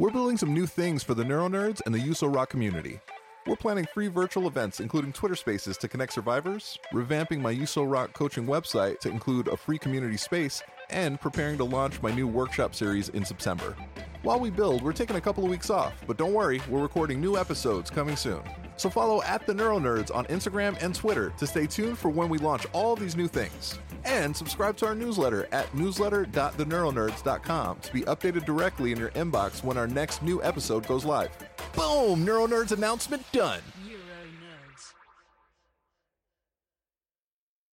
We're building some new things for the Neuro Nerds and the You So Rock community. We're planning free virtual events, including Twitter Spaces to connect survivors, revamping my You So Rock coaching website to include a free community space, and preparing to launch my new workshop series in September. While we build, we're taking a couple of weeks off, but don't worry, we're recording new episodes coming soon. So follow at the Neuro Nerds on Instagram and Twitter to stay tuned for when we launch all these new things. And subscribe to our newsletter at newsletter.theneuronerds.com to be updated directly in your inbox when our next new episode goes live. Boom! Neuro Nerds announcement done!